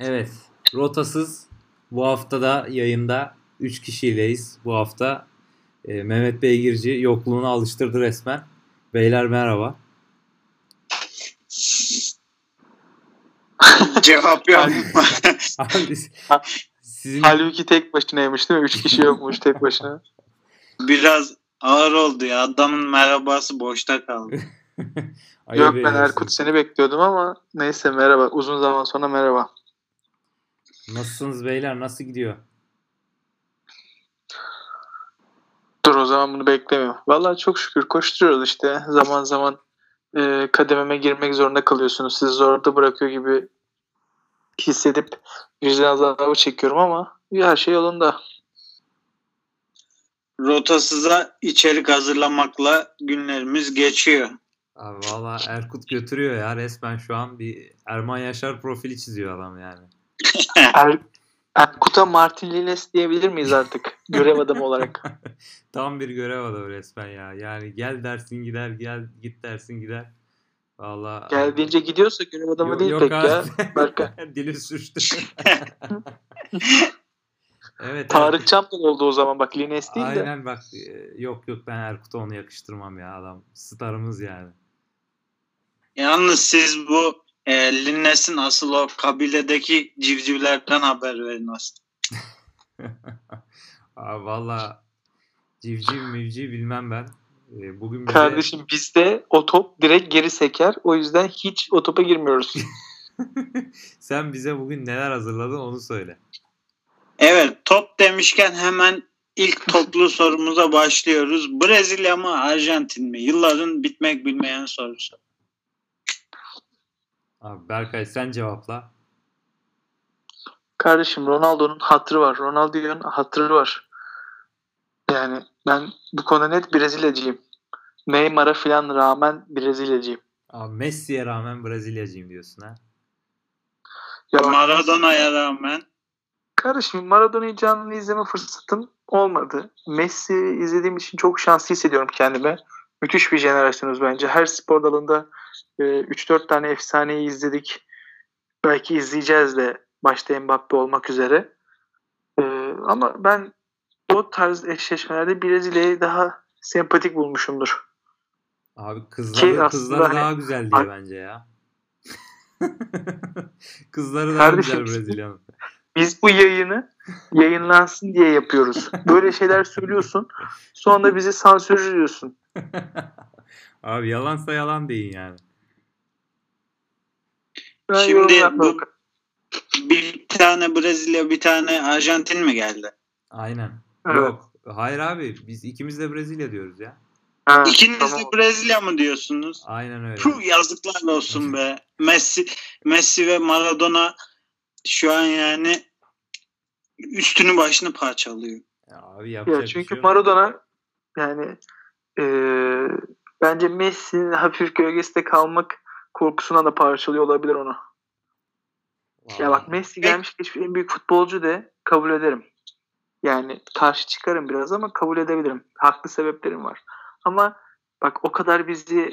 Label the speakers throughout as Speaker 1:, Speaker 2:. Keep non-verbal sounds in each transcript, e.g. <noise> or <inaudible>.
Speaker 1: Evet. Rotasız bu hafta da yayında 3 kişiyleyiz. Bu hafta e, Mehmet Beygirci yokluğuna alıştırdı resmen. Beyler merhaba. <laughs>
Speaker 2: Cevap yok. <laughs>
Speaker 1: Abi, sizin
Speaker 3: Halbuki tek başınaymış değil mi? Üç kişi yokmuş tek başına.
Speaker 2: Biraz ağır oldu ya. Adamın merhabası boşta kaldı. <laughs>
Speaker 3: Yok ben. Erkut seni bekliyordum ama neyse merhaba. Uzun zaman sonra merhaba.
Speaker 1: Nasılsınız beyler? Nasıl gidiyor?
Speaker 3: Dur o zaman bunu beklemiyorum. Vallahi çok şükür koşturuyoruz işte. Zaman zaman e, kadememe girmek zorunda kalıyorsunuz. Sizi zorda bırakıyor gibi hissedip vicdan azabı çekiyorum ama her şey yolunda.
Speaker 2: Rotasıza içerik hazırlamakla günlerimiz geçiyor.
Speaker 1: Abi valla Erkut götürüyor ya. Resmen şu an bir Erman Yaşar profili çiziyor adam yani. <laughs>
Speaker 3: Er, Erkut'a Martin Lines diyebilir miyiz artık görev adamı olarak? <laughs>
Speaker 1: Tam bir görev adamı resmen ya. Yani gel dersin gider, gel git dersin gider. Valla.
Speaker 3: Geldiğince gidiyorsa görev adamı
Speaker 1: Yok-
Speaker 3: değil
Speaker 1: yok
Speaker 3: pek
Speaker 1: abi.
Speaker 3: ya. <laughs> Berkay.
Speaker 1: Dili sürçtü. evet.
Speaker 3: Tarık Çamdal oldu o zaman bak Lines değil de.
Speaker 1: Aynen bak e, yok yok ben Erkut'a onu yakıştırmam ya adam. Starımız yani.
Speaker 2: Yalnız siz bu e, Linnes'in asıl o kabiledeki civcivlerden haber verin aslında. <laughs>
Speaker 1: Abi valla civciv mivciv bilmem ben. E, Bugün bize...
Speaker 3: Kardeşim bizde o top direkt geri seker. O yüzden hiç o topa girmiyoruz. <laughs>
Speaker 1: Sen bize bugün neler hazırladın onu söyle.
Speaker 2: Evet top demişken hemen ilk toplu sorumuza başlıyoruz. Brezilya mı Arjantin mi? Yılların bitmek bilmeyen sorusu.
Speaker 1: Abi Berkay sen cevapla.
Speaker 3: Kardeşim Ronaldo'nun hatırı var. Ronaldo'nun hatırı var. Yani ben bu konuda net Brezilyacıyım. Neymar'a falan rağmen Brezilyacıyım.
Speaker 1: Abi Messi'ye rağmen Brezilyacıyım diyorsun ha.
Speaker 3: Ya
Speaker 2: Maradona'ya rağmen
Speaker 3: kardeşim Maradona'yı canlı izleme fırsatım olmadı. Messi izlediğim için çok şanslı hissediyorum kendime. Müthiş bir jenerasyonuz bence. Her spor dalında e, 3-4 tane efsaneyi izledik. Belki izleyeceğiz de başta Mbappe olmak üzere. E, ama ben o tarz eşleşmelerde Brezilya'yı daha sempatik bulmuşumdur.
Speaker 1: Abi kızları,
Speaker 3: aslında
Speaker 1: kızları
Speaker 3: hani-
Speaker 1: daha güzel diye bence ya. <laughs> kızları daha
Speaker 3: Kardeşim,
Speaker 1: güzel Brezilya'nın.
Speaker 3: Biz bu yayını yayınlansın diye yapıyoruz. Böyle şeyler söylüyorsun. Sonra bizi sansürlüyorsun. <laughs>
Speaker 1: Abi yalansa yalan deyin yani.
Speaker 2: Şimdi bu- bir tane Brezilya bir tane Arjantin mi geldi?
Speaker 1: Aynen.
Speaker 3: Evet.
Speaker 1: Yok. Hayır abi biz ikimiz de Brezilya diyoruz ya.
Speaker 3: Ha,
Speaker 2: İkiniz
Speaker 3: tamam.
Speaker 2: de Brezilya mı diyorsunuz?
Speaker 1: Aynen öyle.
Speaker 2: Puh, yazıklar olsun be. Messi Messi ve Maradona şu an yani üstünü başını parçalıyor.
Speaker 1: Ya abi yapacak
Speaker 3: Ya
Speaker 1: bir
Speaker 3: çünkü
Speaker 1: şey.
Speaker 3: Maradona yani e, bence Messi'nin hafif gölgesinde kalmak korkusuna da parçalıyor olabilir onu. Ya bak Messi gelmiş geçmiş en büyük futbolcu de kabul ederim. Yani karşı çıkarım biraz ama kabul edebilirim. Haklı sebeplerim var. Ama bak o kadar bizi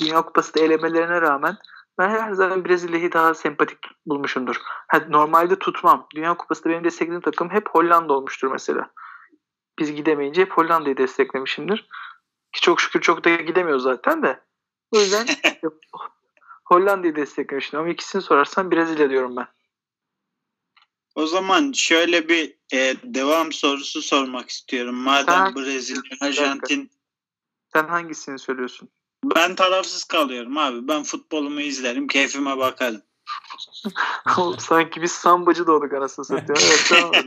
Speaker 3: Dünya Kupası'da elemelerine rağmen ben her zaman Brezilya'yı daha sempatik bulmuşumdur. Ha, normalde tutmam. Dünya Kupası'da benim desteklediğim takım hep Hollanda olmuştur mesela. Biz gidemeyince hep Hollanda'yı desteklemişimdir. Ki çok şükür çok da gidemiyor zaten de. O yüzden <laughs> Hollanda'yı desteklemiştim. Ama ikisini sorarsan Brezilya diyorum ben.
Speaker 2: O zaman şöyle bir e, devam sorusu sormak istiyorum. Madem
Speaker 3: Sen-
Speaker 2: Brezilya, Arjantin
Speaker 3: Sen hangisini söylüyorsun?
Speaker 2: ben tarafsız kalıyorum abi. Ben futbolumu izlerim, keyfime bakarım. <laughs>
Speaker 3: Sanki biz sambacı doğduk anasını satıyor. Evet, <laughs> tamam.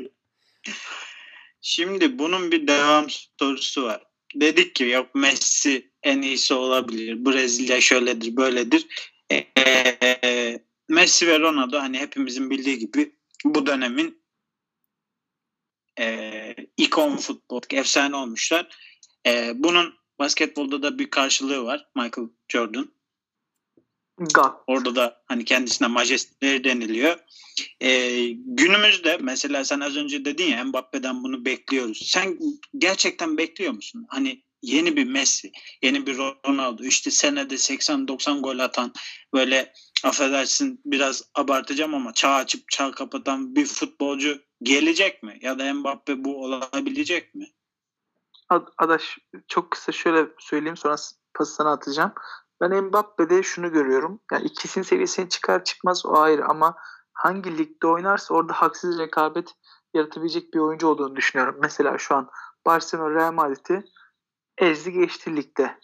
Speaker 2: Şimdi bunun bir devam sorusu var. Dedik ki yok Messi en iyisi olabilir. Brezilya şöyledir, böyledir. Ee, Messi ve Ronaldo hani hepimizin bildiği gibi bu dönemin e, ikon futbol, efsane olmuşlar. E, bunun basketbolda da bir karşılığı var. Michael Jordan.
Speaker 3: God.
Speaker 2: Orada da hani kendisine majesteleri deniliyor. Ee, günümüzde mesela sen az önce dedin ya Mbappe'den bunu bekliyoruz. Sen gerçekten bekliyor musun? Hani yeni bir Messi, yeni bir Ronaldo, işte senede 80-90 gol atan böyle affedersin biraz abartacağım ama çağ açıp çağ kapatan bir futbolcu gelecek mi? Ya da Mbappe bu olabilecek mi?
Speaker 3: Adaş çok kısa şöyle söyleyeyim sonra pası atacağım. Ben Mbappe'de şunu görüyorum. Yani ikisinin seviyesine çıkar çıkmaz o ayrı ama hangi ligde oynarsa orada haksız rekabet yaratabilecek bir oyuncu olduğunu düşünüyorum. Mesela şu an Barcelona Real Madrid'i ezdi geçti ligde.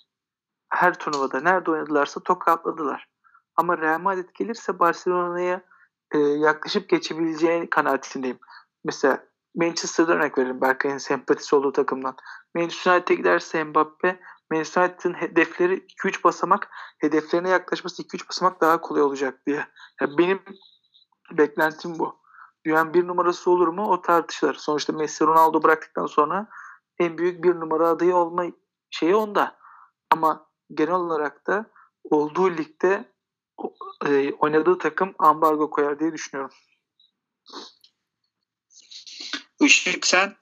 Speaker 3: Her turnuvada nerede oynadılarsa tokatladılar. Ama Real Madrid gelirse Barcelona'ya e, yaklaşıp geçebileceği kanaatindeyim. Mesela Manchester'da örnek verelim Berkay'ın sempatisi olduğu takımdan. Manchester United'e giderse Mbappe, Manchester United'ın hedefleri 2-3 basamak, hedeflerine yaklaşması 2-3 basamak daha kolay olacak diye. Yani benim beklentim bu. Dünyanın bir numarası olur mu o tartışılır. Sonuçta Messi Ronaldo bıraktıktan sonra en büyük bir numara adayı olma şeyi onda. Ama genel olarak da olduğu ligde e, oynadığı takım ambargo koyar diye düşünüyorum.
Speaker 2: Işık sen?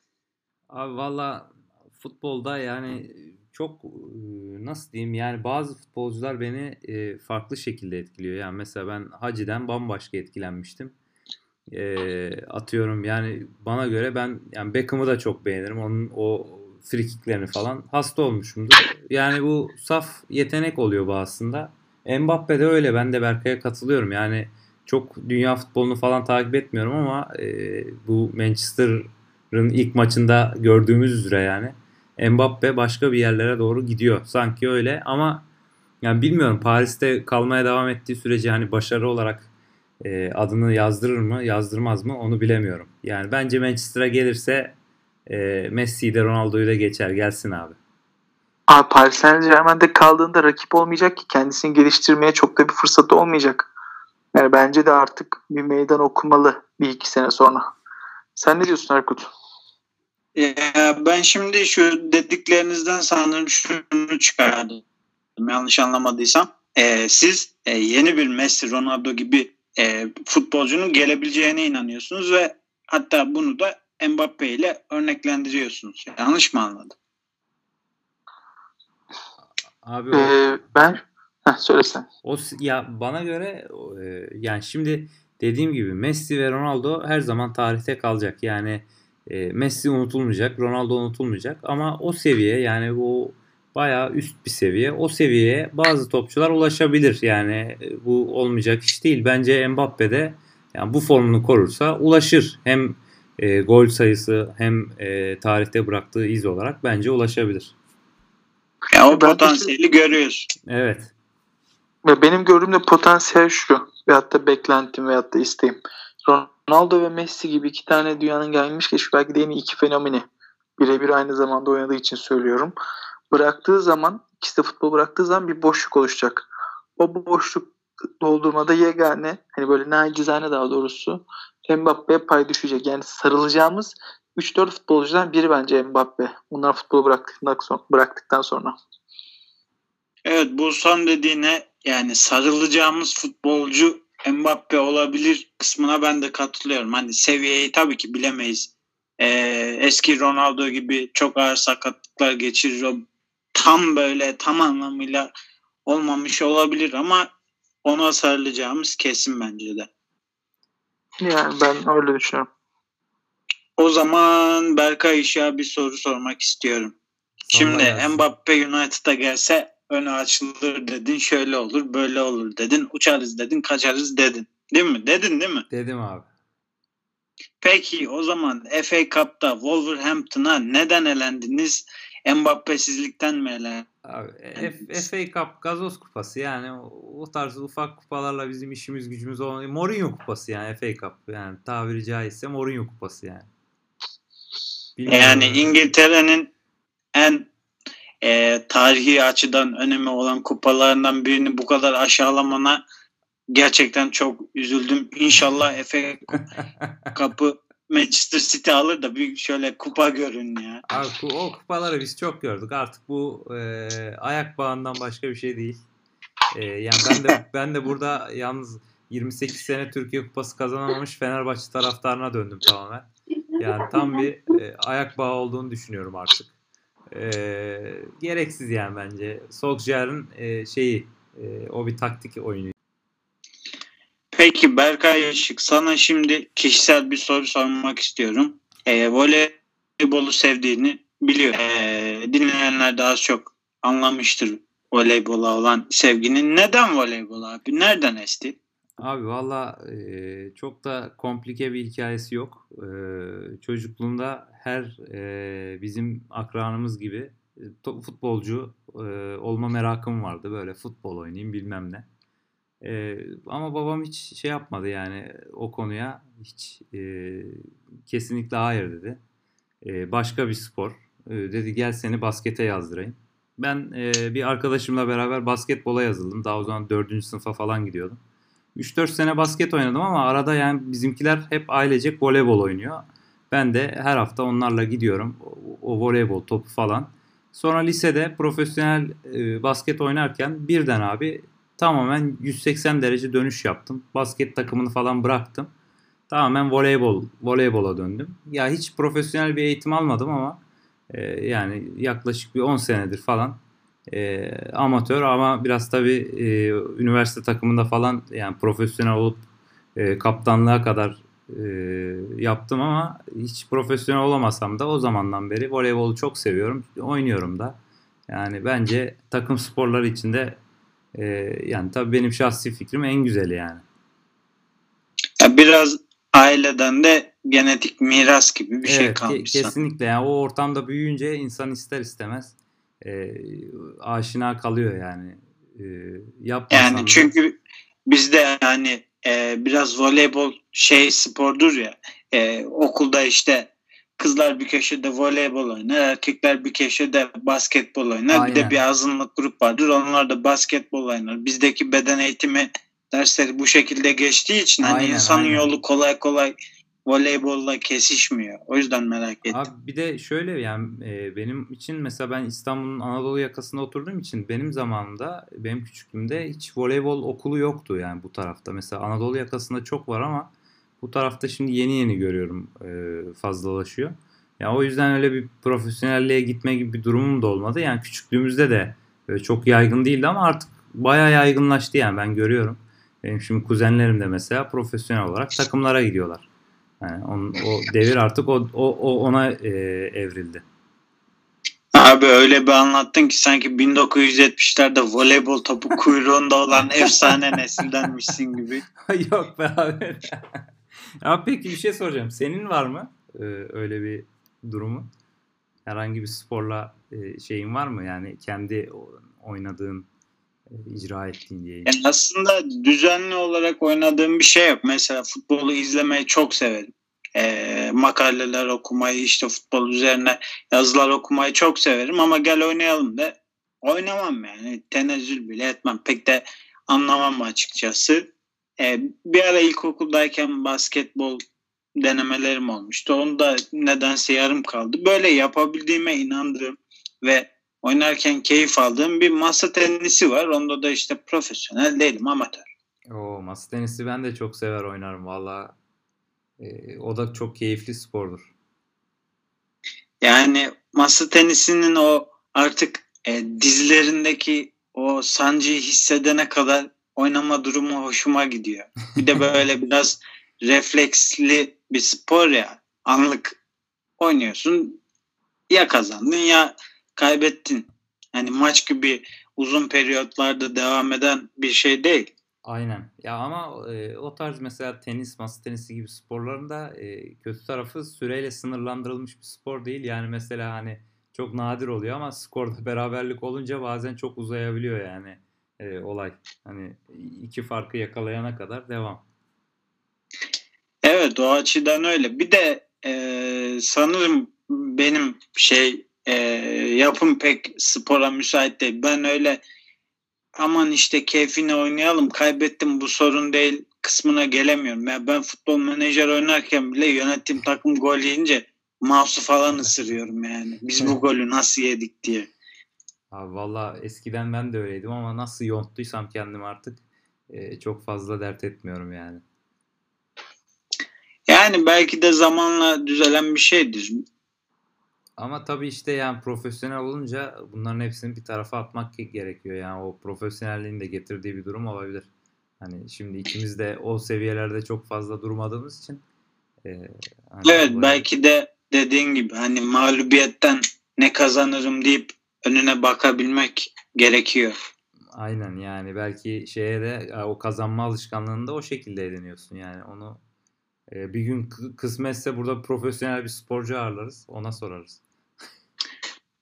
Speaker 1: Abi valla futbolda yani çok nasıl diyeyim yani bazı futbolcular beni farklı şekilde etkiliyor. Yani mesela ben Hacı'den bambaşka etkilenmiştim. atıyorum yani bana göre ben yani Beckham'ı da çok beğenirim. Onun o frikiklerini falan hasta olmuşumdur. Yani bu saf yetenek oluyor bu aslında. Mbappe de öyle. Ben de Berkay'a katılıyorum. Yani çok dünya futbolunu falan takip etmiyorum ama e, bu Manchester'ın ilk maçında gördüğümüz üzere yani Mbappe başka bir yerlere doğru gidiyor. Sanki öyle ama yani bilmiyorum Paris'te kalmaya devam ettiği sürece hani başarı olarak e, adını yazdırır mı yazdırmaz mı onu bilemiyorum. Yani bence Manchester'a gelirse e, Messi'yi de Ronaldo'yu da geçer gelsin abi.
Speaker 3: Abi Paris Saint Germain'de kaldığında rakip olmayacak ki kendisini geliştirmeye çok da bir fırsatı olmayacak. Yani bence de artık bir meydan okumalı bir iki sene sonra. Sen ne diyorsun Erkut?
Speaker 2: Ya ben şimdi şu dediklerinizden sanırım şunu çıkardım. Yanlış anlamadıysam. Ee, siz e, yeni bir Messi, Ronaldo gibi e, futbolcunun gelebileceğine inanıyorsunuz ve hatta bunu da Mbappe ile örneklendiriyorsunuz. Yanlış mı anladım?
Speaker 3: Abi ee, ben Heh, söylesen.
Speaker 1: O ya bana göre e, yani şimdi dediğim gibi Messi ve Ronaldo her zaman tarihte kalacak. Yani e, Messi unutulmayacak, Ronaldo unutulmayacak ama o seviye yani bu bayağı üst bir seviye. O seviyeye bazı topçular ulaşabilir. Yani e, bu olmayacak iş değil. Bence Mbappe de yani bu formunu korursa ulaşır. Hem e, gol sayısı hem e, tarihte bıraktığı iz olarak bence ulaşabilir.
Speaker 2: Ya o potansiyeli görüyoruz.
Speaker 1: Evet.
Speaker 3: Ve benim gördüğüm de potansiyel şu. Veyahut da beklentim veyahut da isteğim. Ronaldo ve Messi gibi iki tane dünyanın gelmiş geçmiş belki de en iyi iki fenomeni. Birebir aynı zamanda oynadığı için söylüyorum. Bıraktığı zaman, ikisi de futbol bıraktığı zaman bir boşluk oluşacak. O boşluk doldurmada yegane, hani böyle nacizane daha doğrusu Mbappe'ye pay düşecek. Yani sarılacağımız 3-4 futbolcudan biri bence Mbappe. Bunlar futbolu bıraktıktan sonra. Bıraktıktan sonra.
Speaker 2: Evet bu son dediğine yani sarılacağımız futbolcu Mbappe olabilir kısmına ben de katılıyorum. Hani seviyeyi tabii ki bilemeyiz. Ee, eski Ronaldo gibi çok ağır sakatlıklar geçirir. O tam böyle tam anlamıyla olmamış olabilir ama ona sarılacağımız kesin bence de.
Speaker 3: Yani ben öyle düşünüyorum.
Speaker 2: O zaman Berkay Işık'a bir soru sormak istiyorum. Şimdi Mbappe United'a gelse önü açılır dedin, şöyle olur, böyle olur dedin, uçarız dedin, kaçarız dedin. Değil mi? Dedin değil mi?
Speaker 1: Dedim abi.
Speaker 2: Peki o zaman FA Cup'ta Wolverhampton'a neden elendiniz? Mbappe'sizlikten mi elendiniz?
Speaker 1: Abi, F- FA Cup gazoz kupası yani o tarz ufak kupalarla bizim işimiz gücümüz olmuyor. Mourinho kupası yani FA Cup yani tabiri caizse Mourinho kupası yani.
Speaker 2: Bilmiyorum yani İngiltere'nin en e, tarihi açıdan önemi olan kupalarından birini bu kadar aşağılamana gerçekten çok üzüldüm. İnşallah FA kapı <laughs> Manchester City alır da bir şöyle kupa görün ya.
Speaker 1: Abi o kupaları biz çok gördük. Artık bu e, ayak bağından başka bir şey değil. E, yani ben de <laughs> ben de burada yalnız 28 sene Türkiye Kupası kazanamamış Fenerbahçe taraftarına döndüm tamamen. Yani tam bir e, ayak bağı olduğunu düşünüyorum artık. E, gereksiz yani bence. Solskjaer'in e, şeyi e, o bir taktik oyunu.
Speaker 2: Peki Berkay Işık sana şimdi kişisel bir soru sormak istiyorum. E, voleybolu sevdiğini biliyor. E, dinleyenler daha çok anlamıştır voleybola olan sevginin. Neden voleybol abi? Nereden esti?
Speaker 1: Abi valla e, çok da komplike bir hikayesi yok. E, çocukluğumda her e, bizim akranımız gibi e, futbolcu e, olma merakım vardı. Böyle futbol oynayayım bilmem ne. E, ama babam hiç şey yapmadı yani o konuya hiç e, kesinlikle hayır dedi. E, başka bir spor. E, dedi gel seni baskete yazdırayım. Ben e, bir arkadaşımla beraber basketbola yazıldım. Daha o zaman 4. sınıfa falan gidiyordum. 3-4 sene basket oynadım ama arada yani bizimkiler hep ailecek voleybol oynuyor. Ben de her hafta onlarla gidiyorum. O, o voleybol topu falan. Sonra lisede profesyonel e, basket oynarken birden abi tamamen 180 derece dönüş yaptım. Basket takımını falan bıraktım. Tamamen voleybol voleybola döndüm. Ya hiç profesyonel bir eğitim almadım ama e, yani yaklaşık bir 10 senedir falan e, amatör ama biraz tabii e, üniversite takımında falan yani profesyonel olup e, kaptanlığa kadar e, yaptım ama hiç profesyonel olamasam da o zamandan beri voleybolu çok seviyorum. Oynuyorum da. Yani bence takım sporları içinde e, yani tabii benim şahsi fikrim en güzeli yani.
Speaker 2: Ya biraz aileden de genetik miras gibi bir şey
Speaker 1: Evet, ke-
Speaker 2: kalmış. sana.
Speaker 1: kesinlikle yani o ortamda büyüyünce insan ister istemez e, aşina kalıyor yani. E, yapmasan
Speaker 2: Yani
Speaker 1: da-
Speaker 2: çünkü bizde yani e, biraz voleybol şey spordur ya e, okulda işte kızlar bir köşede voleybol oynar erkekler bir köşede basketbol oynar bir de
Speaker 1: Aynen.
Speaker 2: bir azınlık grup vardır onlar da basketbol oynar bizdeki beden eğitimi dersleri bu şekilde geçtiği için hani
Speaker 1: Aynen,
Speaker 2: insanın
Speaker 1: aynen.
Speaker 2: yolu kolay kolay voleybolla kesişmiyor o yüzden merak ettim.
Speaker 1: Abi bir de şöyle yani e, benim için mesela ben İstanbul'un Anadolu yakasında oturduğum için benim zamanımda benim küçüklüğümde hiç voleybol okulu yoktu yani bu tarafta. Mesela Anadolu yakasında çok var ama bu tarafta şimdi yeni yeni görüyorum e, fazlalaşıyor. Ya o yüzden öyle bir profesyonelliğe gitme gibi bir durumum da olmadı. Yani küçüklüğümüzde de böyle çok yaygın değildi ama artık bayağı yaygınlaştı yani ben görüyorum. Benim şimdi kuzenlerim de mesela profesyonel olarak takımlara gidiyorlar. Yani onun, o devir artık o, o, o ona e, evrildi.
Speaker 2: Abi öyle bir anlattın ki sanki 1970'lerde voleybol topu kuyruğunda olan <laughs> efsane nesildenmişsin gibi.
Speaker 1: Yok be abi. <laughs> ya peki bir şey soracağım. Senin var mı e, öyle bir durumu? Herhangi bir sporla e, şeyin var mı? Yani kendi oynadığın, e, icra ettiğin diyeyim.
Speaker 2: Yani aslında düzenli olarak oynadığım bir şey yok. Mesela futbolu izlemeyi çok severim. Ee, makaleler okumayı, işte futbol üzerine yazılar okumayı çok severim ama gel oynayalım da oynamam yani. Tenezzül bile etmem. Pek de anlamam açıkçası. Ee, bir ara ilkokuldayken basketbol denemelerim olmuştu. Onu da nedense yarım kaldı. Böyle yapabildiğime inandığım ve oynarken keyif aldığım bir masa tenisi var. Onda da işte profesyonel değilim, amatör.
Speaker 1: O masa tenisi ben de çok sever oynarım valla. E, o da çok keyifli spordur.
Speaker 2: Yani masa tenisinin o artık e, dizlerindeki o sancıyı hissedene kadar oynama durumu hoşuma gidiyor. Bir de böyle <laughs> biraz refleksli bir spor ya. Anlık oynuyorsun. Ya kazandın ya kaybettin. Yani maç gibi uzun periyotlarda devam eden bir şey değil.
Speaker 1: Aynen. Ya ama e, o tarz mesela tenis, masa tenisi gibi sporların da e, kötü tarafı süreyle sınırlandırılmış bir spor değil. Yani mesela hani çok nadir oluyor ama skorda <laughs> beraberlik olunca bazen çok uzayabiliyor yani e, olay. Hani iki farkı yakalayana kadar devam.
Speaker 2: Evet o açıdan öyle. Bir de e, sanırım benim şey e, yapım pek spora müsait değil. Ben öyle aman işte keyfine oynayalım kaybettim bu sorun değil kısmına gelemiyorum. Ya ben futbol menajer oynarken bile yönetim takım gol yiyince mouse'u falan ısırıyorum yani. Biz bu golü nasıl yedik diye.
Speaker 1: Abi valla eskiden ben de öyleydim ama nasıl yonttuysam kendimi artık e, çok fazla dert etmiyorum yani.
Speaker 2: Yani belki de zamanla düzelen bir şeydir.
Speaker 1: Ama tabii işte yani profesyonel olunca bunların hepsini bir tarafa atmak gerekiyor. Yani o profesyonelliğin de getirdiği bir durum olabilir. Hani şimdi ikimiz de o seviyelerde çok fazla durmadığımız için.
Speaker 2: E, hani evet böyle... belki de dediğin gibi hani mağlubiyetten ne kazanırım deyip önüne bakabilmek gerekiyor.
Speaker 1: Aynen yani belki şeye de o kazanma alışkanlığını da o şekilde ediniyorsun yani onu e, bir gün kısmetse burada profesyonel bir sporcu ağırlarız ona sorarız.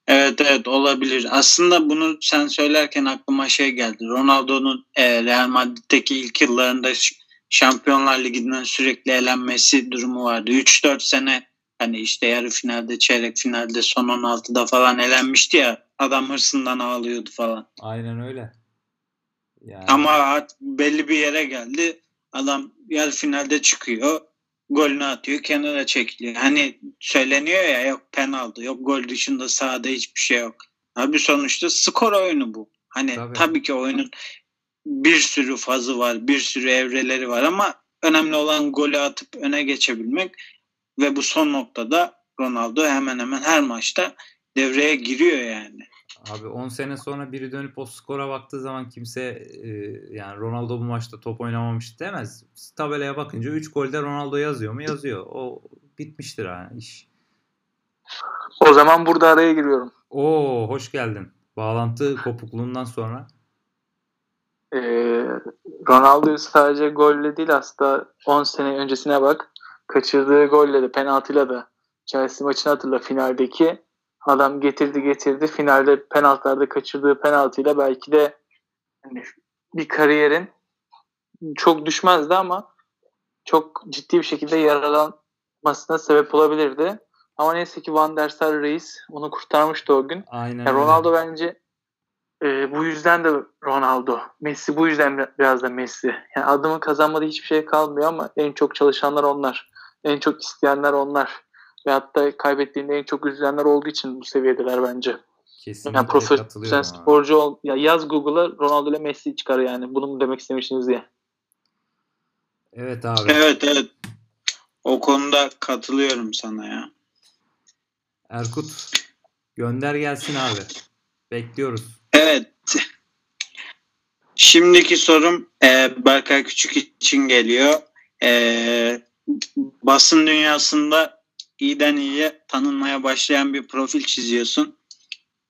Speaker 2: Evet evet olabilir. Aslında bunu sen söylerken aklıma şey geldi. Ronaldo'nun e, Real Madrid'deki ilk yıllarında Şampiyonlar Ligi'nden sürekli elenmesi durumu vardı. 3-4 sene hani işte yarı finalde, çeyrek finalde, son 16'da falan elenmişti ya. Adam hırsından ağlıyordu falan.
Speaker 1: Aynen öyle.
Speaker 2: Yani... Ama belli bir yere geldi. Adam yarı finalde çıkıyor. Golünü atıyor kenara çekiliyor. Hani söyleniyor ya yok penaltı yok gol dışında sahada hiçbir şey yok. Abi sonuçta skor oyunu bu. Hani tabii, tabii ki oyunun bir sürü fazı var, bir sürü evreleri var ama önemli olan golü atıp öne geçebilmek ve bu son noktada Ronaldo hemen hemen her maçta devreye giriyor yani.
Speaker 1: Abi 10 sene sonra biri dönüp o skora baktığı zaman kimse e, yani Ronaldo bu maçta top oynamamış demez. Tabelaya bakınca 3 golde Ronaldo yazıyor mu? Yazıyor. O bitmiştir ha iş.
Speaker 3: O zaman burada araya giriyorum.
Speaker 1: Oo hoş geldin. Bağlantı kopukluğundan sonra.
Speaker 3: Ee, Ronaldo sadece golle değil aslında 10 sene öncesine bak. Kaçırdığı golle de penaltıyla da Chelsea maçını hatırla finaldeki Adam getirdi getirdi. Finalde penaltılarda kaçırdığı penaltıyla belki de hani bir kariyerin çok düşmezdi ama çok ciddi bir şekilde yaralanmasına sebep olabilirdi. Ama neyse ki Van der Sar Reis onu kurtarmıştı o gün. Aynen. Yani Ronaldo bence e, bu yüzden de Ronaldo. Messi bu yüzden biraz da Messi. Yani adımı kazanmadı hiçbir şey kalmıyor ama en çok çalışanlar onlar. En çok isteyenler onlar. Ve hatta kaybettiğinde en çok üzülenler olduğu için bu seviyedeler bence. Kesinlikle yani profesyonel sporcu ol, ya yaz Google'a Ronaldo ile Messi çıkar yani. Bunu mu demek istemişsiniz diye.
Speaker 1: Evet abi.
Speaker 2: Evet evet. O konuda katılıyorum sana ya.
Speaker 1: Erkut gönder gelsin abi. Bekliyoruz.
Speaker 2: Evet. Şimdiki sorum e, Berkay Küçük için geliyor. E, basın dünyasında iyiden iyiye tanınmaya başlayan bir profil çiziyorsun.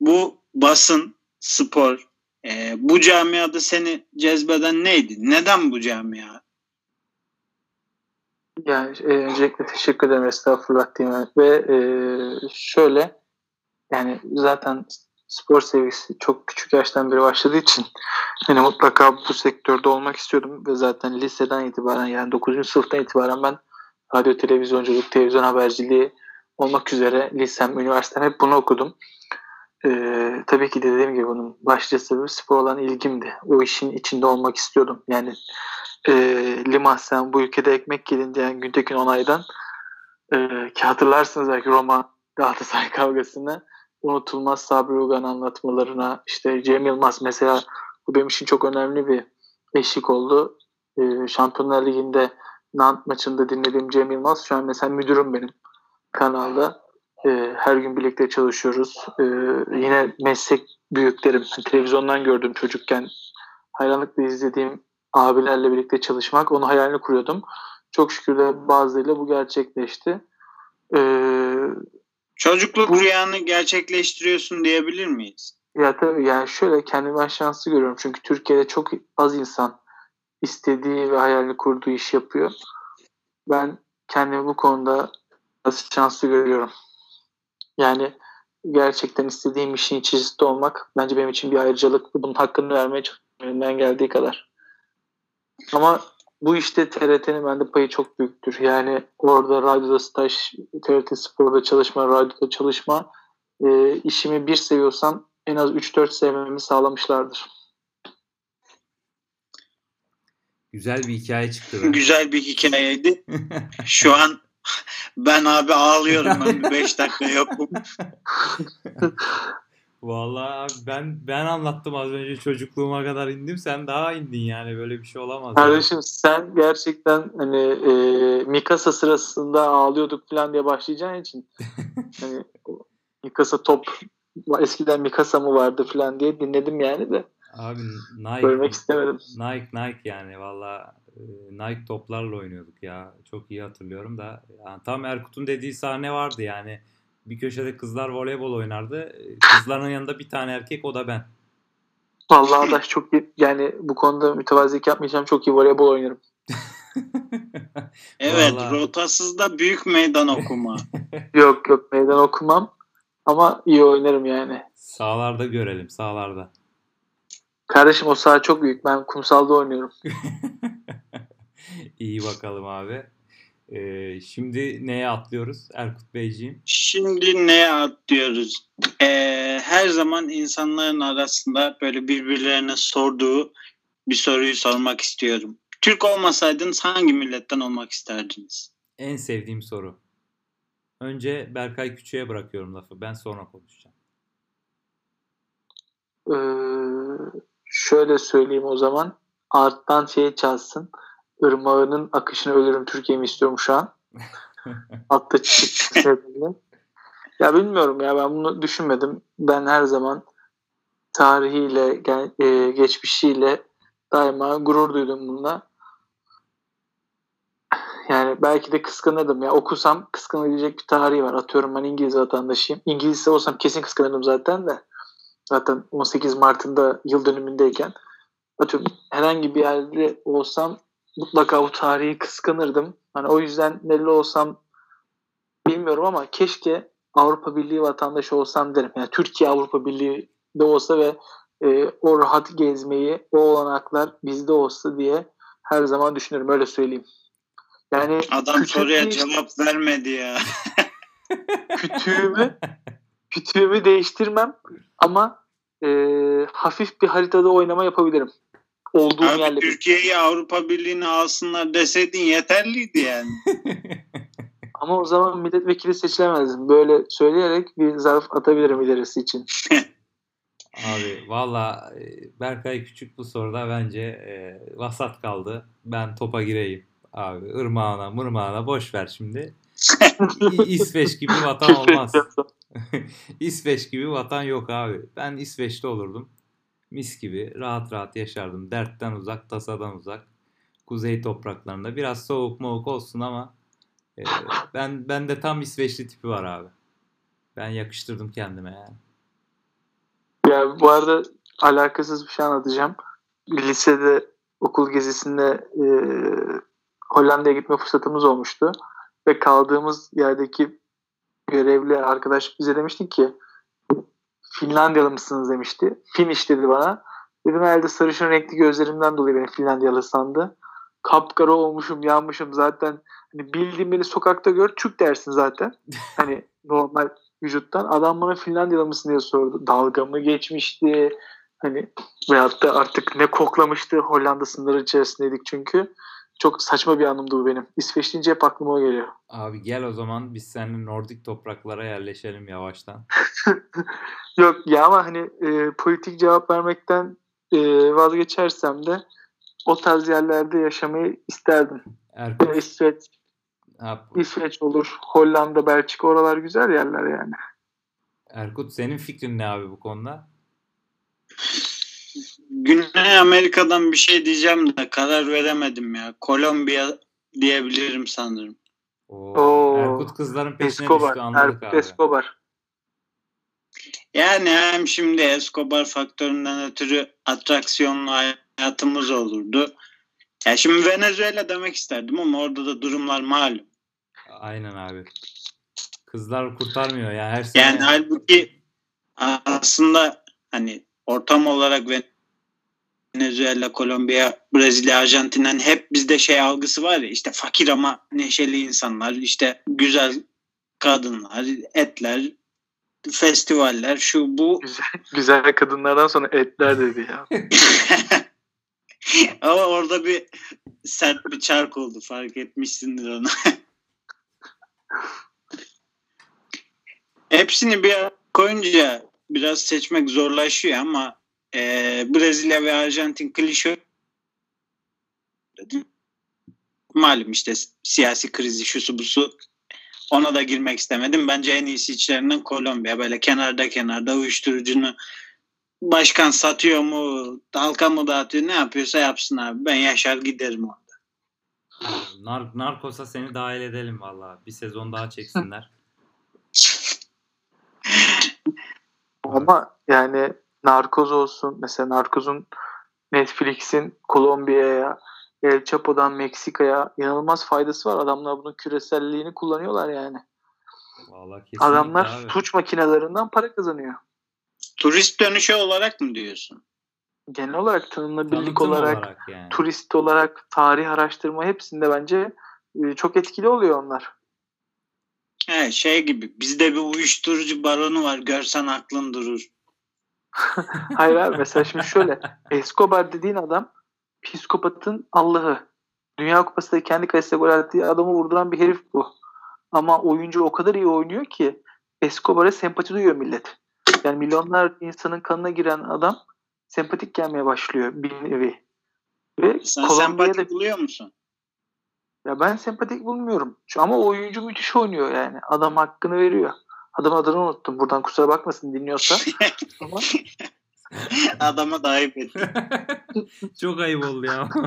Speaker 2: Bu basın, spor, e, bu camiada seni cezbeden neydi? Neden bu camia?
Speaker 3: Yani e, öncelikle teşekkür ederim estağfurullah diyeyim. Ve e, şöyle yani zaten spor sevgisi çok küçük yaştan beri başladığı için hani mutlaka bu sektörde olmak istiyordum ve zaten liseden itibaren yani 9. sınıftan itibaren ben radyo televizyonculuk, televizyon haberciliği olmak üzere lisem, üniversitem hep bunu okudum. Ee, tabii ki de dediğim gibi bunun başlıca sebebi spor olan ilgimdi. O işin içinde olmak istiyordum. Yani e, Limassen bu ülkede ekmek yedin diyen Güntekin Onay'dan e, ki hatırlarsınız belki Roma Galatasaray <laughs> kavgasını unutulmaz Sabri Ugan anlatmalarına işte Cem Yılmaz mesela bu benim için çok önemli bir eşlik oldu. E, Şampiyonlar Ligi'nde Nant maçında dinlediğim Cem Yılmaz şu an mesela müdürüm benim kanalda. E, her gün birlikte çalışıyoruz. E, yine meslek büyüklerim, <laughs> televizyondan gördüm çocukken hayranlıkla izlediğim abilerle birlikte çalışmak, onu hayalini kuruyordum. Çok şükür de bazılarıyla bu gerçekleşti.
Speaker 2: Ee, Çocukluk bu, rüyanı gerçekleştiriyorsun diyebilir miyiz?
Speaker 3: Ya tabii yani şöyle kendimi ben şanslı görüyorum. Çünkü Türkiye'de çok az insan istediği ve hayalini kurduğu iş yapıyor. Ben kendimi bu konuda az şanslı görüyorum. Yani gerçekten istediğim işin içerisinde olmak bence benim için bir ayrıcalık. Bunun hakkını vermeye çalışıyorum geldiği kadar. Ama bu işte TRT'nin bende payı çok büyüktür. Yani orada radyoda staj, TRT Spor'da çalışma, radyoda çalışma e, işimi bir seviyorsam en az 3-4 sevmemi sağlamışlardır.
Speaker 1: Güzel bir hikaye çıktı.
Speaker 2: Güzel bir hikayeydi. <laughs> Şu an ben abi ağlıyorum ben 5 dakika yokum. <laughs>
Speaker 1: Vallahi ben ben anlattım az önce çocukluğuma kadar indim sen daha indin yani böyle bir şey olamaz.
Speaker 3: Kardeşim yani. sen gerçekten hani e, Mikasa sırasında ağlıyorduk falan diye başlayacağın için <laughs> hani Mikasa top eskiden Mikasa mı vardı falan diye dinledim yani de.
Speaker 1: Abi Nike,
Speaker 3: Görmek istemedim.
Speaker 1: Nike Nike yani valla e, Nike toplarla oynuyorduk ya. Çok iyi hatırlıyorum da. Yani tam Erkut'un dediği sahne vardı yani. Bir köşede kızlar voleybol oynardı. E, Kızların yanında bir tane erkek o da ben.
Speaker 3: Vallahi Adaş çok iyi. Yani bu konuda mütevazilik yapmayacağım. Çok iyi voleybol oynarım. <laughs>
Speaker 2: Evet
Speaker 1: Vallahi.
Speaker 2: rotasızda büyük meydan okuma. <laughs>
Speaker 3: Yok yok meydan okumam. Ama iyi oynarım yani.
Speaker 1: Sağlarda görelim sağlarda.
Speaker 3: Kardeşim o saha çok büyük. Ben kumsalda oynuyorum. <laughs>
Speaker 1: İyi bakalım abi. Ee, şimdi neye atlıyoruz Erkut Beyciğim?
Speaker 2: Şimdi neye atlıyoruz? Ee, her zaman insanların arasında böyle birbirlerine sorduğu bir soruyu sormak istiyorum. Türk olmasaydınız hangi milletten olmak isterdiniz?
Speaker 1: En sevdiğim soru. Önce Berkay Küçük'e bırakıyorum lafı. Ben sonra konuşacağım.
Speaker 3: Ee, şöyle söyleyeyim o zaman. Arttan şey çalsın. Irmağının akışını ölürüm Türkiye'mi istiyorum şu an. <laughs> Altta çıkıyor. ya bilmiyorum ya ben bunu düşünmedim. Ben her zaman tarihiyle, e, geçmişiyle daima gurur duydum bununla. Yani belki de kıskanırdım ya. Okusam kıskanabilecek bir tarihi var. Atıyorum ben İngiliz vatandaşıyım. İngilizce olsam kesin kıskanırdım zaten de. Zaten 18 Mart'ında yıl dönümündeyken. Atıyorum herhangi bir yerde olsam mutlaka bu tarihi kıskanırdım. Hani o yüzden nereli olsam bilmiyorum ama keşke Avrupa Birliği vatandaşı olsam derim. Yani Türkiye Avrupa Birliği'de olsa ve e, o rahat gezmeyi, o olanaklar bizde olsa diye her zaman düşünürüm. Öyle söyleyeyim. Yani
Speaker 2: Adam
Speaker 3: küçük
Speaker 2: soruya
Speaker 3: bir-
Speaker 2: cevap vermedi ya.
Speaker 3: kütüğümü kütüğümü değiştirmem ama e, hafif bir haritada oynama yapabilirim. Olduğum
Speaker 2: Abi
Speaker 3: yerle.
Speaker 2: Türkiye'yi Avrupa Birliği'ne alsınlar deseydin yeterliydi yani. <laughs>
Speaker 3: Ama o zaman milletvekili seçilemezdim. Böyle söyleyerek bir zarf atabilirim ilerisi için. <laughs>
Speaker 1: Abi valla e, Berkay Küçük bu soruda bence e, vasat kaldı. Ben topa gireyim. Abi ırmağına mırmağına boş ver şimdi. <laughs> İsveç gibi vatan olmaz. <laughs> İsveç gibi vatan yok abi. Ben İsveç'te olurdum. Mis gibi rahat rahat yaşardım. Dertten uzak, tasadan uzak. Kuzey topraklarında. Biraz soğuk moğuk olsun ama e, ben ben de tam İsveçli tipi var abi. Ben yakıştırdım kendime yani.
Speaker 3: Ya bu arada alakasız bir şey anlatacağım. Lisede okul gezisinde e, Hollanda'ya gitme fırsatımız olmuştu. Ve kaldığımız yerdeki görevli arkadaş bize demişti ki Finlandiyalı mısınız demişti. Finish dedi bana. Dedim herhalde sarışın renkli gözlerimden dolayı beni Finlandiyalı sandı. Kapkara olmuşum, yanmışım zaten. Hani bildiğin beni sokakta gör, Türk dersin zaten. <laughs> Hani normal vücuttan. Adam bana Finlandiyalı mısın diye sordu. Dalga mı geçmişti? Hani veyahut da artık ne koklamıştı Hollanda sınırı içerisindeydik çünkü. Çok saçma bir anımdı bu benim. İsveç deyince hep aklıma geliyor.
Speaker 1: Abi gel o zaman biz seninle Nordik topraklara yerleşelim yavaştan. <laughs>
Speaker 3: Yok ya ama hani e, politik cevap vermekten e, vazgeçersem de o tarz yerlerde yaşamayı isterdim.
Speaker 1: Erkut,
Speaker 3: İsveç,
Speaker 1: ha,
Speaker 3: İsveç olur, Hollanda, Belçika oralar güzel yerler yani.
Speaker 1: Erkut senin fikrin ne abi bu konuda? <laughs>
Speaker 2: Güney Amerika'dan bir şey diyeceğim de karar veremedim ya. Kolombiya diyebilirim sanırım.
Speaker 1: Oo,
Speaker 3: Oo,
Speaker 1: Erkut kızların peşine düştü
Speaker 3: Escobar,
Speaker 1: anladık
Speaker 3: Erkut
Speaker 1: abi.
Speaker 3: Escobar.
Speaker 2: Yani hem şimdi Escobar faktöründen ötürü atraksiyonlu hayatımız olurdu. Ya şimdi Venezuela demek isterdim ama orada da durumlar malum.
Speaker 1: Aynen abi. Kızlar kurtarmıyor ya her sene.
Speaker 2: Yani halbuki aslında hani ortam olarak Venezuela, Kolombiya, Brezilya, Arjantin'den hep bizde şey algısı var ya işte fakir ama neşeli insanlar, işte güzel kadınlar, etler, festivaller, şu bu.
Speaker 3: Güzel, güzel kadınlardan sonra etler dedi ya. <laughs> <laughs>
Speaker 2: Ama orada bir sert bir çark oldu fark etmişsindir onu. <laughs> Hepsini bir koyunca biraz seçmek zorlaşıyor ama e, Brezilya ve Arjantin klişe malum işte siyasi krizi şusu busu ona da girmek istemedim. Bence en iyisi içlerinden Kolombiya. Böyle kenarda kenarda uyuşturucunu başkan satıyor mu, dalga mı dağıtıyor ne yapıyorsa yapsın abi. Ben yaşar giderim orada.
Speaker 1: Nar Narcos'a seni dahil edelim valla. Bir sezon daha çeksinler. <laughs>
Speaker 3: Ama yani Narkoz olsun. Mesela Narkoz'un Netflix'in Kolombiya'ya, El Chapo'dan Meksika'ya inanılmaz faydası var. Adamlar bunun küreselliğini kullanıyorlar yani.
Speaker 1: Vallahi
Speaker 3: Adamlar
Speaker 1: abi.
Speaker 3: suç makinelerinden para kazanıyor.
Speaker 2: Turist dönüşü olarak mı diyorsun?
Speaker 3: Genel olarak tanınabilirlik
Speaker 1: Tanıtım
Speaker 3: olarak,
Speaker 1: yani.
Speaker 3: turist olarak, tarih araştırma hepsinde bence e, çok etkili oluyor onlar.
Speaker 2: He, şey gibi bizde bir uyuşturucu baronu var görsen aklın durur. <laughs>
Speaker 3: Hayır abi mesela şimdi şöyle Escobar dediğin adam psikopatın Allah'ı. Dünya Kupası'nda kendi kalesine gol attığı adamı vurduran bir herif bu. Ama oyuncu o kadar iyi oynuyor ki Escobar'a sempati duyuyor millet. Yani milyonlar insanın kanına giren adam sempatik gelmeye başlıyor bir nevi. Ve
Speaker 2: Sen
Speaker 3: Kolombiya'da
Speaker 2: sempati buluyor musun?
Speaker 3: ya ben sempatik bulmuyorum. Ama oyuncu müthiş oynuyor yani. Adam hakkını veriyor. Adam adını unuttum. Buradan kusura bakmasın dinliyorsa. Ama <laughs>
Speaker 2: Adama da ayıp etti. <laughs>
Speaker 1: Çok ayıp oldu ya. <laughs>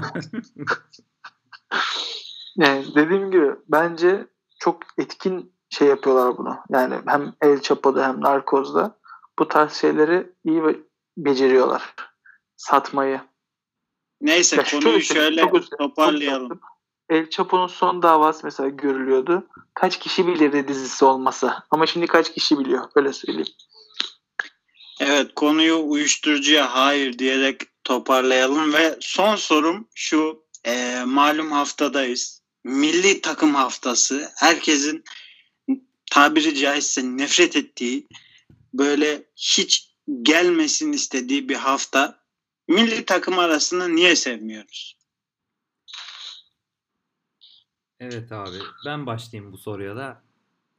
Speaker 3: Yani dediğim gibi bence çok etkin şey yapıyorlar bunu. Yani hem El Chapo'da hem Narcos'da bu tarz şeyleri iyi beceriyorlar. Satmayı.
Speaker 2: Neyse
Speaker 3: Ya
Speaker 2: konuyu
Speaker 3: şöyle, çok çok
Speaker 2: toparlayalım.
Speaker 3: tatlı. El Chapo'nun son davası mesela görülüyordu. Kaç kişi bilirdi dizisi olmasa. Ama şimdi kaç kişi biliyor öyle söyleyeyim.
Speaker 2: Evet konuyu uyuşturucuya hayır diyerek toparlayalım ve son sorum şu e, malum haftadayız. Milli takım haftası herkesin tabiri caizse nefret ettiği böyle hiç gelmesin istediği bir hafta. Milli takım arasında niye sevmiyoruz?
Speaker 1: Evet abi ben başlayayım bu soruya da.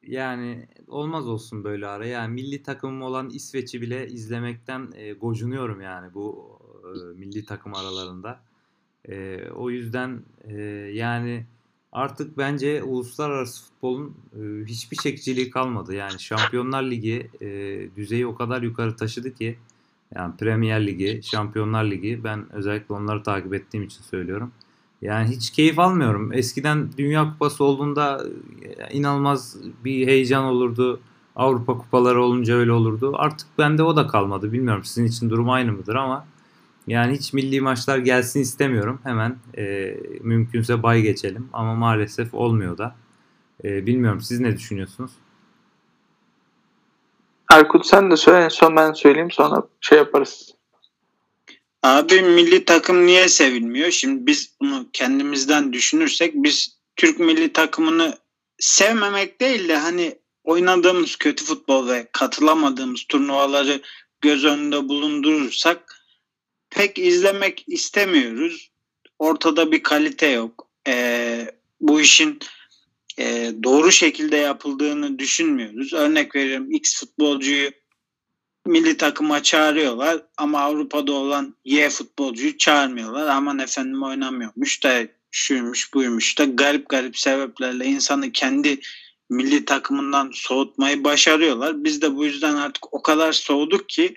Speaker 1: Yani olmaz olsun böyle ara. Yani milli takımım olan İsveç'i bile izlemekten e, gocunuyorum yani bu e, milli takım aralarında. E, o yüzden e, yani artık bence uluslararası futbolun e, hiçbir çekiciliği kalmadı. Yani Şampiyonlar Ligi e, düzeyi o kadar yukarı taşıdı ki yani Premier Ligi, Şampiyonlar Ligi ben özellikle onları takip ettiğim için söylüyorum. Yani hiç keyif almıyorum. Eskiden Dünya Kupası olduğunda e, inanılmaz bir heyecan olurdu. Avrupa kupaları olunca öyle olurdu. Artık bende o da kalmadı. Bilmiyorum sizin için durum aynı mıdır ama yani hiç milli maçlar gelsin istemiyorum. Hemen e, mümkünse bay geçelim ama maalesef olmuyor da. E, bilmiyorum siz ne düşünüyorsunuz?
Speaker 3: Erkut sen de söyle en son ben söyleyeyim sonra şey yaparız.
Speaker 2: Abi milli takım niye sevilmiyor? Şimdi biz bunu kendimizden düşünürsek biz Türk milli takımını sevmemek değil de hani oynadığımız kötü futbol ve katılamadığımız turnuvaları göz önünde bulundurursak pek izlemek istemiyoruz. Ortada bir kalite yok. Ee, bu işin e, doğru şekilde yapıldığını düşünmüyoruz. Örnek veriyorum X futbolcuyu milli takıma çağırıyorlar ama Avrupa'da olan Y futbolcuyu çağırmıyorlar. Aman efendim oynamıyormuş da şuymuş buymuş da garip garip sebeplerle insanı kendi milli takımından soğutmayı başarıyorlar. Biz de bu yüzden artık o kadar soğuduk ki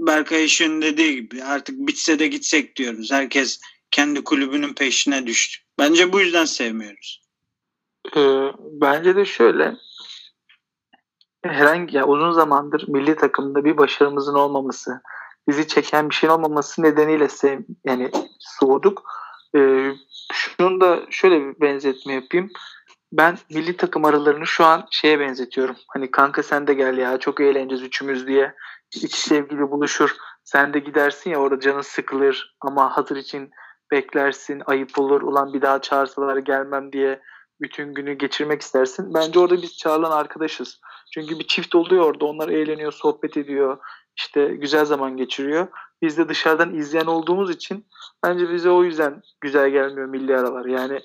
Speaker 2: Berkay İş'in dediği gibi artık bitse de gitsek diyoruz. Herkes kendi kulübünün peşine düştü. Bence bu yüzden sevmiyoruz.
Speaker 3: Ee, bence de şöyle herhangi yani uzun zamandır milli takımda bir başarımızın olmaması, bizi çeken bir şeyin olmaması nedeniyle sev, yani soğuduk. Ee, şunu da şöyle bir benzetme yapayım. Ben milli takım aralarını şu an şeye benzetiyorum. Hani kanka sen de gel ya çok eğleneceğiz üçümüz diye. İki sevgili buluşur. Sen de gidersin ya orada canın sıkılır ama hatır için beklersin. Ayıp olur. Ulan bir daha çağırsalar gelmem diye bütün günü geçirmek istersin. Bence orada biz çağrılan arkadaşız. Çünkü bir çift oluyor orada. Onlar eğleniyor, sohbet ediyor. işte güzel zaman geçiriyor. Biz de dışarıdan izleyen olduğumuz için bence bize o yüzden güzel gelmiyor milli aralar. Yani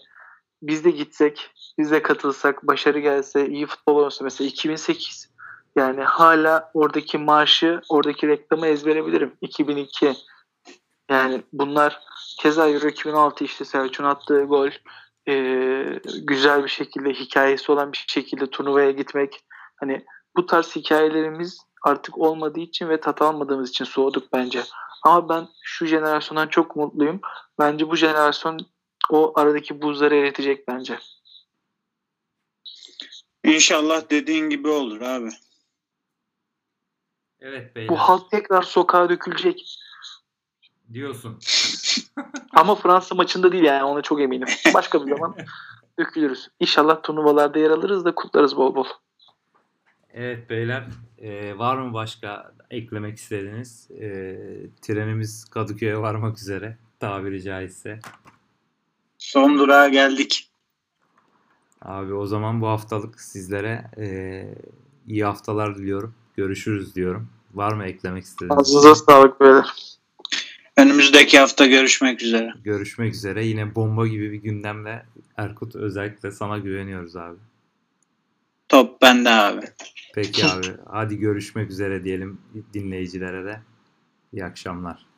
Speaker 3: biz de gitsek, biz de katılsak, başarı gelse, iyi futbol olsa mesela 2008 yani hala oradaki marşı, oradaki reklamı ezberebilirim. 2002 yani bunlar keza Euro 2016 işte Selçuk'un attığı gol e, güzel bir şekilde hikayesi olan bir şekilde turnuvaya gitmek hani bu tarz hikayelerimiz artık olmadığı için ve tat almadığımız için soğuduk bence. Ama ben şu jenerasyondan çok mutluyum. Bence bu jenerasyon o aradaki buzları eritecek bence.
Speaker 2: İnşallah dediğin gibi olur abi.
Speaker 1: Evet beyler.
Speaker 3: Bu halk tekrar sokağa dökülecek.
Speaker 1: Diyorsun. <laughs>
Speaker 3: Ama Fransa maçında değil yani ona çok eminim. Başka bir zaman <laughs> dökülürüz. İnşallah turnuvalarda yer alırız da kutlarız bol bol.
Speaker 1: Evet beyler. e, var mı başka eklemek istediğiniz? E, trenimiz Kadıköy'e varmak üzere. Tabiri caizse.
Speaker 2: Son durağa geldik.
Speaker 1: Abi o zaman bu haftalık sizlere e, iyi haftalar diliyorum. Görüşürüz diyorum. Var mı eklemek istediğiniz?
Speaker 3: Ağzınıza sağlık beyler.
Speaker 2: Önümüzdeki hafta görüşmek üzere.
Speaker 1: Görüşmek üzere. Yine bomba gibi bir gündemle Erkut özellikle sana güveniyoruz abi.
Speaker 2: Top bende abi.
Speaker 1: Peki abi. Hadi görüşmek üzere diyelim dinleyicilere de. İyi akşamlar.